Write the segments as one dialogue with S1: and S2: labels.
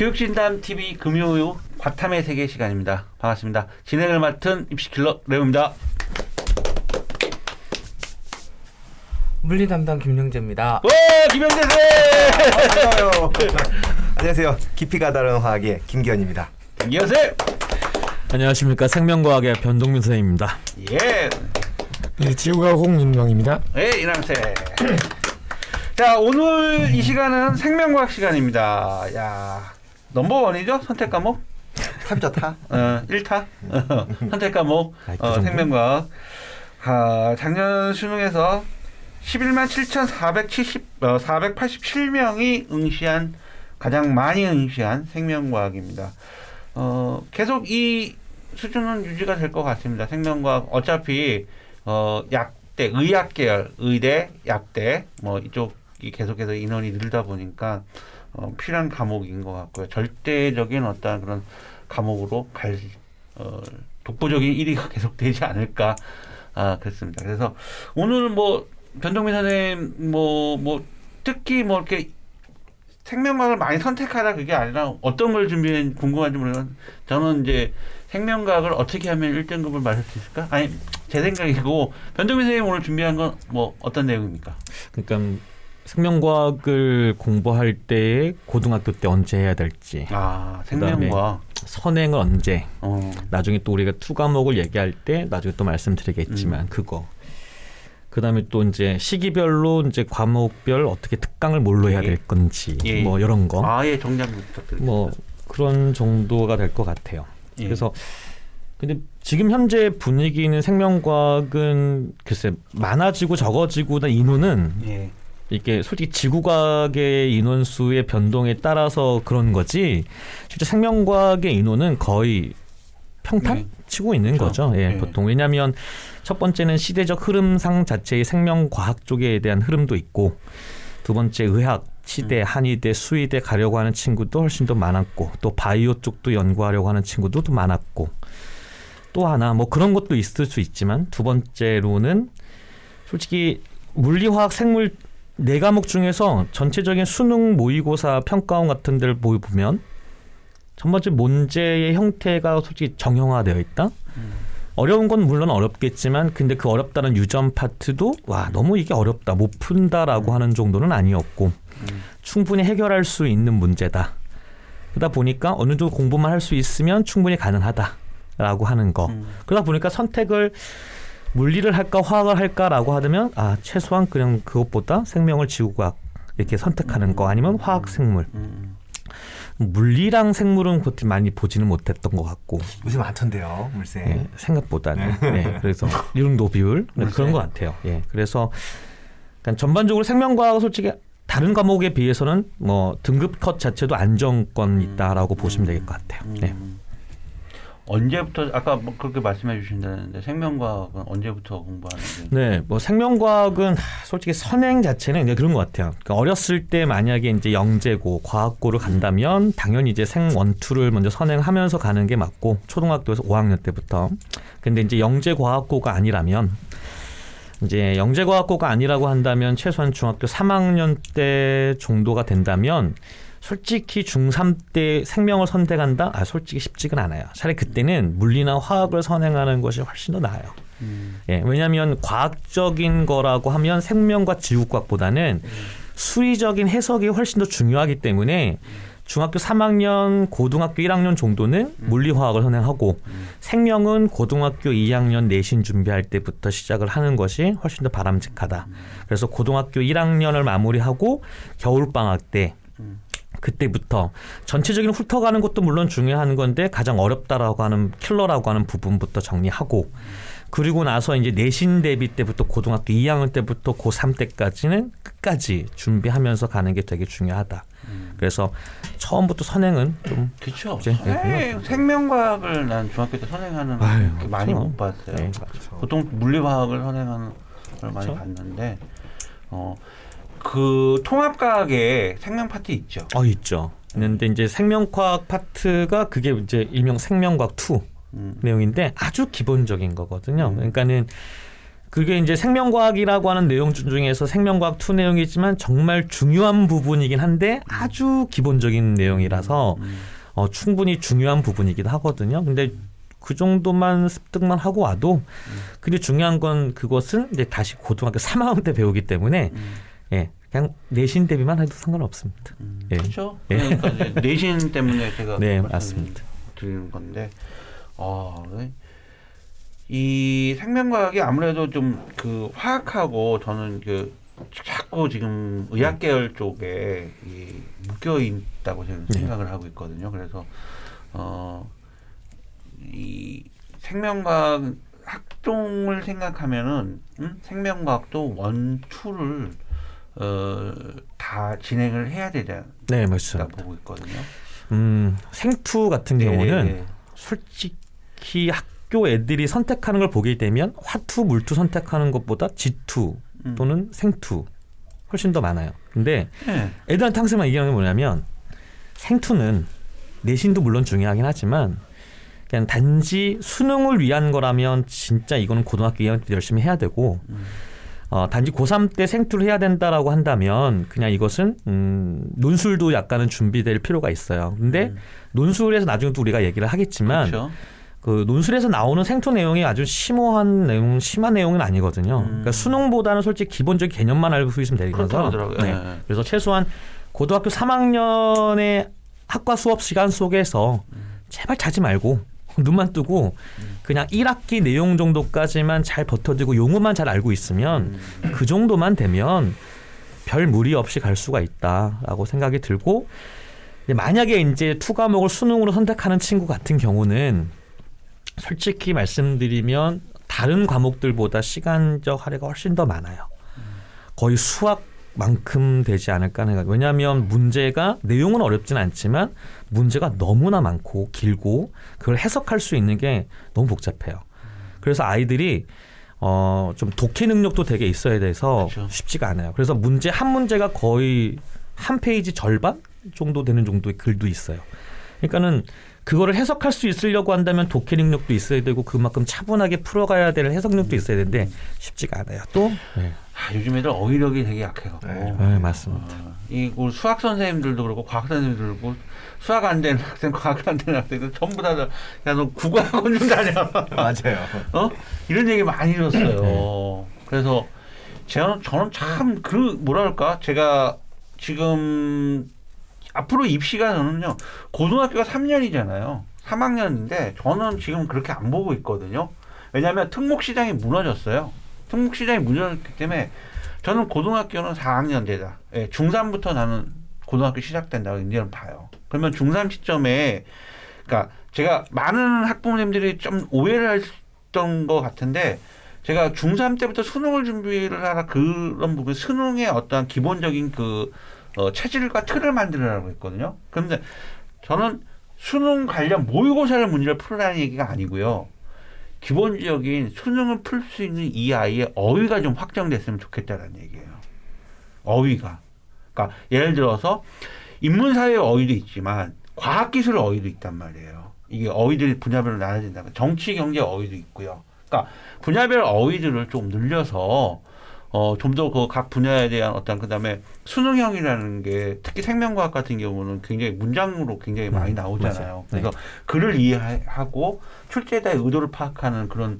S1: 교육진담 TV 금요일 과탐의 세계 시간입니다. 반갑습니다. 진행을 맡은 입시킬러 레오입니다.
S2: 물리 담당 김영재입니다.
S1: 와 김영재 쌤!
S3: 반가워요. 안녕하세요. 깊이가 다른 화학의 김기현입니다.
S1: 김기현
S4: 안녕하십니까 생명과학의 변동민 선생입니다.
S1: 예.
S5: 네, 지구과학 홍윤광입니다.
S1: 네, 이남 쌤. 자, 오늘 이 시간은 생명과학 시간입니다. 야, 넘버원이죠? 선택 과목?
S3: 탑이죠 타.
S1: 어, 1타? 선택 과목,
S4: 아, 그
S1: 어,
S4: 정도?
S1: 생명과학. 아, 작년 수능에서 11만 7,470, 어, 487명이 응시한, 가장 많이 응시한 생명과학입니다. 어, 계속 이 수준은 유지가 될 것 같습니다. 생명과학, 어차피, 어, 약대, 의학 계열, 의대, 약대, 뭐 이쪽이 계속해서 인원이 늘다 보니까, 어, 필요한 과목인 것 같고요. 절대적인 어떤 그런 과목으로 갈, 어, 독보적인 1위가 계속되지 않을까, 아, 그렇습니다. 그래서 오늘 뭐, 변동민 선생님, 뭐, 뭐, 특히 뭐 이렇게 생명과학을 많이 선택하라 그게 아니라 어떤 걸 준비해 궁금한지 모르겠는데 저는 이제 생명과학을 어떻게 하면 1등급을 맞을 수 있을까? 아니 제 생각이고 변동민 선생님 오늘 준비한 건 뭐 어떤 내용입니까?
S4: 그러니까 생명과학을 공부할 때 고등학교 때 언제 해야 될지
S1: 아 생명과학
S4: 선행을 언제
S1: 어.
S4: 나중에 또 우리가 two 과목을 얘기할 때 나중에 또 말씀드리겠지만
S1: 음.
S4: 그거 그다음에 또 이제 시기별로 이제 과목별 어떻게 특강을 뭘로 해야
S1: 예.
S4: 될 건지
S1: 예.
S4: 뭐 이런 거
S1: 아예 정량 부탁드립니다.
S4: 뭐 그런 정도가 될 것 같아요.
S1: 예.
S4: 그래서 근데 지금 현재 분위기는 생명과학은 글쎄 많아지고 적어지고 나 인원은
S1: 예.
S4: 이게 솔직히 지구과학의 인원수의 변동에 따라서 그런 거지 실제 생명과학의 인원은 거의 평탄
S1: 네.
S4: 치고 있는
S1: 그렇죠.
S4: 거죠. 예,
S1: 네.
S4: 보통 왜냐하면 첫 번째는 시대적 흐름상 자체의 생명과학 쪽에 대한 흐름도 있고 두 번째 의학 치대,
S1: 음.
S4: 한의대, 수의대 가려고 하는 친구도 훨씬 더 많았고 또 바이오 쪽도 연구하려고 하는 친구도 더 많았고 또 하나 뭐 그런 것도 있을 수 있지만 두 번째로는 솔직히 물리화학 생물 네 과목 중에서 전체적인 수능 모의고사 평가원 같은 데를 보면 첫 번째 문제의 형태가 솔직히 정형화되어 있다.
S1: 음.
S4: 어려운 건 물론 어렵겠지만 근데 그 어렵다는 유전 파트도 와 너무 이게 어렵다 못 푼다라고 하는 정도는 아니었고
S1: 음.
S4: 충분히 해결할 수 있는 문제다. 그러다 보니까 어느 정도 공부만 할 수 있으면 충분히 가능하다라고 하는 거.
S1: 음.
S4: 그러다 보니까 선택을 물리를 할까 화학을 할까라고 하면 아 최소한 그냥 그것보다 생명을 지구과학 이렇게 선택하는 거 아니면 화학 생물
S1: 음.
S4: 물리랑 생물은 그렇게 많이 보지는 못했던 것 같고
S3: 요새 많던데요, 물세.
S4: 예, 생각보다는 네, 그래서 이런 노비율
S1: 물세.
S4: 그런 것 같아요. 예, 그래서 그러니까 전반적으로 생명과학은 솔직히 다른 과목에 비해서는 뭐 등급 컷 자체도 안정권 있다라고 보시면 될 것 같아요. 네.
S1: 음. 언제부터 아까 뭐 그렇게 말씀해 주신다는데 생명과학은 언제부터 공부하는지
S4: 네, 뭐 생명과학은 하, 솔직히 선행 자체는 그냥 그런 것 같아요. 그러니까 어렸을 때 만약에 이제 영재고 과학고를 간다면 당연히 이제 생 원투를 먼저 선행하면서 가는 게 맞고 초등학교에서 5학년 때부터. 근데 이제 영재 과학고가 아니라면 이제 영재 과학고가 아니라고 한다면 최소한 중학교 3학년 때 정도가 된다면 솔직히 중3 때 생명을 선택한다? 아, 솔직히 쉽지가 않아요. 차라리 그때는 물리나 화학을 선행하는 것이 훨씬 더 나아요.
S1: 음.
S4: 예, 왜냐하면 과학적인 거라고 하면 생명과 지구과학보다는 수리적인 해석이 훨씬 더 중요하기 때문에 중학교 3학년, 고등학교 1학년 정도는 물리화학을 선행하고 생명은 고등학교 2학년 내신 준비할 때부터 시작을 하는 것이 훨씬 더 바람직하다. 그래서 고등학교 1학년을 마무리하고 겨울방학 때
S1: 음.
S4: 그때부터 전체적인 훑어가는 것도 물론 중요한 건데 가장 어렵다라고 하는 킬러라고 하는 부분부터 정리하고 그리고 나서 이제 내신 대비 때부터 고등학교 2학년 때부터 고3 때까지는 끝까지 준비하면서 가는 게 되게 중요하다.
S1: 음.
S4: 그래서 처음부터 선행은 좀
S1: 그렇죠.
S4: 이제, 예,
S1: 생- 생명과학을 난 중학교 때 선행하는
S4: 아유,
S1: 많이. 못 봤어요.
S4: 네.
S1: 보통 물리화학을 선행하는 걸 많이
S4: 그렇죠.
S1: 봤는데 어, 그 통합과학에 생명 파트 있죠.
S4: 어 있죠. 있는데 이제 생명과학 파트가 그게 이제 일명 생명과학 2
S1: 음.
S4: 내용인데 아주 기본적인 거거든요.
S1: 음.
S4: 그러니까는 그게 이제 생명과학이라고 하는 내용 중에서 생명과학 two 내용이지만 정말 중요한 부분이긴 한데 아주 기본적인 내용이라서
S1: 음.
S4: 어, 충분히 중요한 부분이기도 하거든요. 근데 그 정도만 습득만 하고 와도 근데 중요한 건 그것은 이제 다시 고등학교 3학년 때 배우기 때문에
S1: 음.
S4: 예 그냥 내신 대비만 해도 상관없습니다.
S1: 음,
S4: 예.
S1: 그렇죠.
S4: 예.
S1: 그러니까 이제 내신 때문에 제가
S4: 네 맞습니다.
S1: 드리는 건데, 어, 이 생명과학이 아무래도 좀 그 화학하고 저는 그 자꾸 지금 의학 계열 쪽에 이 묶여 있다고 저는
S4: 네.
S1: 생각을 하고 있거든요. 그래서 어, 이 생명과학 학종을 생각하면은 음? 생명과학도 원투를 어, 다 진행을 해야 되다
S4: 네 맞습니다.
S1: 보고 있거든요.
S4: 음 생투 같은 경우는
S1: 네, 네.
S4: 솔직히 학교 애들이 선택하는 걸 보게 되면 화투, 물투 선택하는 것보다 지투
S1: 음.
S4: 또는 생투 훨씬 더 많아요. 근데
S1: 네.
S4: 애들한테 항상 얘기하는 게 뭐냐면 생투는 내신도 물론 중요하긴 하지만 그냥 단지 수능을 위한 거라면 진짜 이거는 고등학교 2학년 때 열심히 해야 되고
S1: 음.
S4: 어, 단지 고3 때 생투를 해야 된다라고 한다면 그냥 이것은 음, 논술도 약간은 준비될 필요가 있어요. 근데
S1: 음.
S4: 논술에서 나중에 또 우리가 얘기를 하겠지만
S1: 그렇죠.
S4: 그 논술에서 나오는 생투 내용이 아주 심오한 내용, 심한 내용은 아니거든요.
S1: 음.
S4: 그러니까 수능보다는 솔직히 기본적인 개념만 알고 있으면.
S1: 그렇더라고요.
S4: 네.
S1: 네.
S4: 그래서 최소한 고등학교 3학년의 학과 수업 시간 속에서 제발 자지 말고 눈만 뜨고 그냥 1학기 내용 정도까지만 잘 버텨두고 용어만 잘 알고 있으면
S1: 음.
S4: 그 정도만 되면 별 무리 없이 갈 수가 있다라고 생각이 들고 만약에 이제 two 과목을 수능으로 선택하는 친구 같은 경우는 솔직히 말씀드리면 다른 과목들보다 시간적 할애가 훨씬 더 많아요. 거의 수학 만큼 되지 않을까 생각. 왜냐하면 문제가 내용은 어렵진 않지만 문제가 너무나 많고 길고 그걸 해석할 수 있는 게 너무 복잡해요. 그래서 아이들이 어 좀 독해 능력도 되게 있어야 돼서
S1: 그렇죠.
S4: 쉽지가 않아요. 그래서 문제 한 문제가 거의 한 페이지 절반 정도 되는 정도의 글도 있어요. 그러니까는 그거를 해석할 수 있으려고 한다면 독해 능력도 있어야 되고 그만큼 차분하게 풀어가야 될 해석력도 있어야 되는데 쉽지가 않아요. 또 네.
S1: 아, 요즘 애들 어휘력이 되게 약해갖고.
S3: 네.
S4: 네, 맞습니다.
S1: 어, 이 수학 선생님들도 그렇고 과학 선생님들도 그렇고 수학 안 되는 학생, 과학 안 되는 학생들 전부 다 야너 국어학원 좀 다녀.
S3: 맞아요.
S1: 어? 이런 얘기 많이 들었어요.
S4: 네.
S1: 그래서 저는 저는 참 그 뭐랄까 제가 지금 앞으로 입시가 저는요 고등학교가 3년이잖아요. 3학년인데 저는 지금 그렇게 안 보고 있거든요. 왜냐하면 특목 시장이 무너졌어요. 특목 시장이 무너졌기 때문에 저는 고등학교는 4학년 되다. 예, 중3부터 나는 고등학교 시작된다고 이제는 봐요. 그러면 중3 시점에 그러니까 제가 많은 학부모님들이 좀 오해를 했던 것 같은데 제가 중3 때부터 수능을 준비를 하라 그런 부분 수능의 어떤 기본적인 그 어, 체질과 틀을 만들으라고 했거든요. 그런데 저는 수능 관련 모의고사를 문제를 풀으라는 얘기가 아니고요. 기본적인 수능을 풀 수 있는 이 아이의 어휘가 좀 확정됐으면 좋겠다는 얘기예요. 어휘가. 그러니까 예를 들어서 인문사회 어휘도 있지만 과학기술 어휘도 있단 말이에요. 이게 어휘들이 분야별로 나눠진다. 정치, 경제 어휘도 있고요. 그러니까 분야별 어휘들을 좀 늘려서 어, 좀 더 그 각 분야에 대한 어떤 그 다음에 수능형이라는 게 특히 생명과학 같은 경우는 굉장히 문장으로 굉장히 많이
S4: 음,
S1: 나오잖아요.
S4: 맞아요.
S1: 그래서 글을 이해하고 출제자의 의도를 파악하는 그런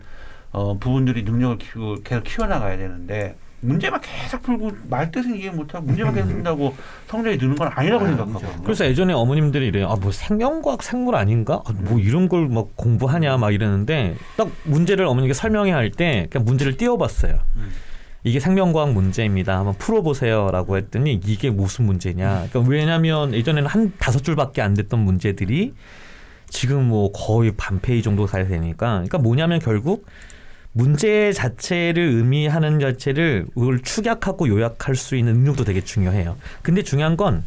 S1: 어, 부분들이 능력을 키우, 계속 키워나가야 되는데 문제만 계속 풀고 말 뜻은 이해 못하고 문제만 계속 푼다고 성적이 느는 건 아니라고 생각하거든요.
S4: 그래서 예전에 어머님들이 이래요. 아, 뭐 생명과학 생물 아닌가? 아, 뭐 이런 걸 막 공부하냐 막 이러는데 딱 문제를 어머니께 설명해야 할때 그냥 문제를 띄워봤어요.
S1: 음.
S4: 이게 생명과학 문제입니다. 한번 풀어보세요라고 했더니 이게 무슨 문제냐? 그러니까 왜냐하면 예전에는 한 다섯 줄밖에 안 됐던 문제들이 지금 뭐 거의 반 페이지 정도 가야 되니까 그러니까 뭐냐면 결국 문제 자체를 의미하는 자체를 그걸 축약하고 요약할 수 있는 능력도 되게 중요해요. 근데 중요한 건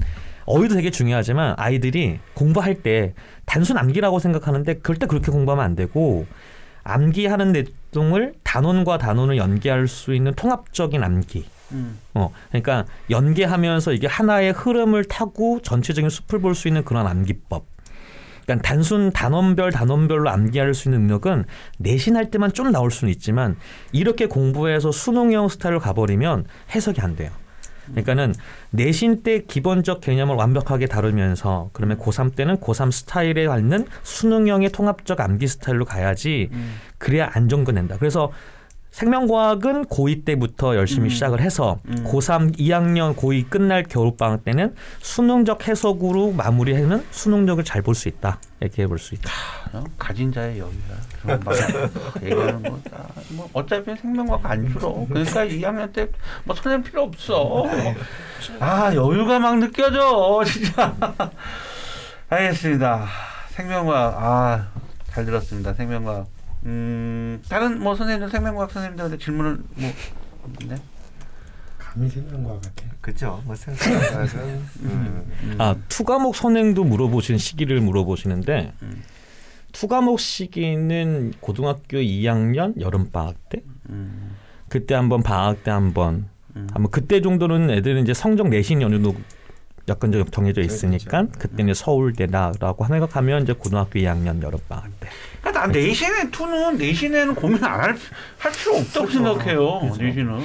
S4: 어휘도 되게 중요하지만 아이들이 공부할 때 단순 암기라고 생각하는데 절대 그렇게 공부하면 안 되고 암기하는 내용을 단원과 단원을 연계할 수 있는 통합적인 암기.
S1: 음.
S4: 어, 그러니까 연계하면서 이게 하나의 흐름을 타고 전체적인 숲을 볼 수 있는 그런 암기법. 그러니까 단순 단원별 단원별로 암기할 수 있는 능력은 내신할 때만 좀 나올 수는 있지만 이렇게 공부해서 수능형 스타일로 가버리면 해석이 안 돼요. 그러니까는 내신 때 기본적 개념을 완벽하게 다루면서 그러면 고3 때는 고3 스타일에 맞는 수능형의 통합적 암기 스타일로 가야지
S1: 음.
S4: 그래야 안정권낸다. 그래서 생명과학은 고2 때부터 열심히
S1: 음.
S4: 시작을 해서
S1: 음.
S4: 고3 2학년 고2 끝날 겨울방학 때는 수능적 해석으로 마무리하면 수능력을 잘 볼 수 있다. 이렇게 볼 수 있다.
S1: 어? 가진 자의 여유야. 얘기하는 거. 아, 뭐 어차피 생명과학 안 줄어. 그러니까 2학년 때뭐 선생 필요 없어. 아 여유가 막 느껴져 진짜. 알겠습니다. 생명과학 아잘 들었습니다. 생명과학. 음 다른 뭐 선생님들 생명과학 선생님들한테 질문을 뭐 네?
S5: 감히 생명과 같아.
S3: 그죠? 뭐 생각은 음.
S1: 음.
S4: 아, 투과목 선행도 물어보시는 시기를 물어보시는데
S1: 음.
S4: 투과목 시기는 고등학교 2학년 여름 방학 때
S1: 음,
S4: 그때 한번 방학 때 한번
S1: 음.
S4: 아마 그때 정도는 애들은 이제 성적 내신 연휴도 약간 좀 정해져 있으니까 그때는 서울대다라고 생각하면 이제 고등학교 2학년 여름방학 때
S1: 그러니까 난 내신에 투는 내신에는 고민 안할 할 필요 없다고 생각해요. 내신은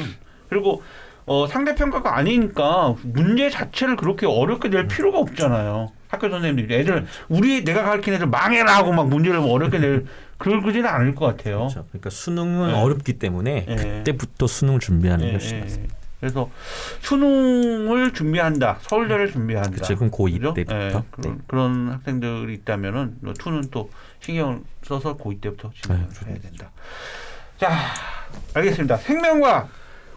S1: 그리고 어, 상대 평가가 아니니까 문제 자체를 그렇게 어렵게 낼 필요가 없잖아요. 학교 선생님들이 애들 우리 내가 가르친 애들 망해라 하고 막 문제를 어렵게 낼 그러지는 않을 것 같아요.
S4: 그렇죠. 그러니까 수능은
S1: 네.
S4: 어렵기 때문에
S1: 예.
S4: 그때부터 수능을 준비하는
S1: 예,
S4: 것이
S1: 예,
S4: 맞습니다.
S1: 예. 그래서 수능을 준비한다, 서울대를 준비한다.
S4: 그치, 그럼 고2
S1: 그죠?
S4: 때부터.
S1: 예, 그런,
S4: 네.
S1: 그런 학생들이 있다면은 뭐 투는 또 신경을 써서 고2 때부터 진행을
S4: 네,
S1: 해야 된다. 자, 알겠습니다. 생명과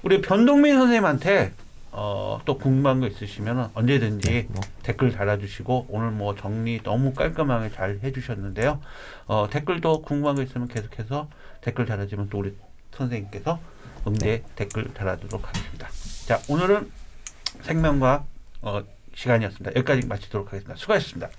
S1: 우리 변동민 선생님한테 어, 또 궁금한 거 있으시면 언제든지
S4: 네, 뭐.
S1: 댓글 달아주시고 오늘 뭐 정리 너무 깔끔하게 잘 해주셨는데요. 어, 댓글도 궁금한 거 있으면 계속해서 댓글 달아주면 또 우리 선생님께서 응대
S4: 네.
S1: 댓글 달아주도록 하겠습니다. 자, 오늘은 생명과학 어, 시간이었습니다. 여기까지 마치도록 하겠습니다. 수고하셨습니다.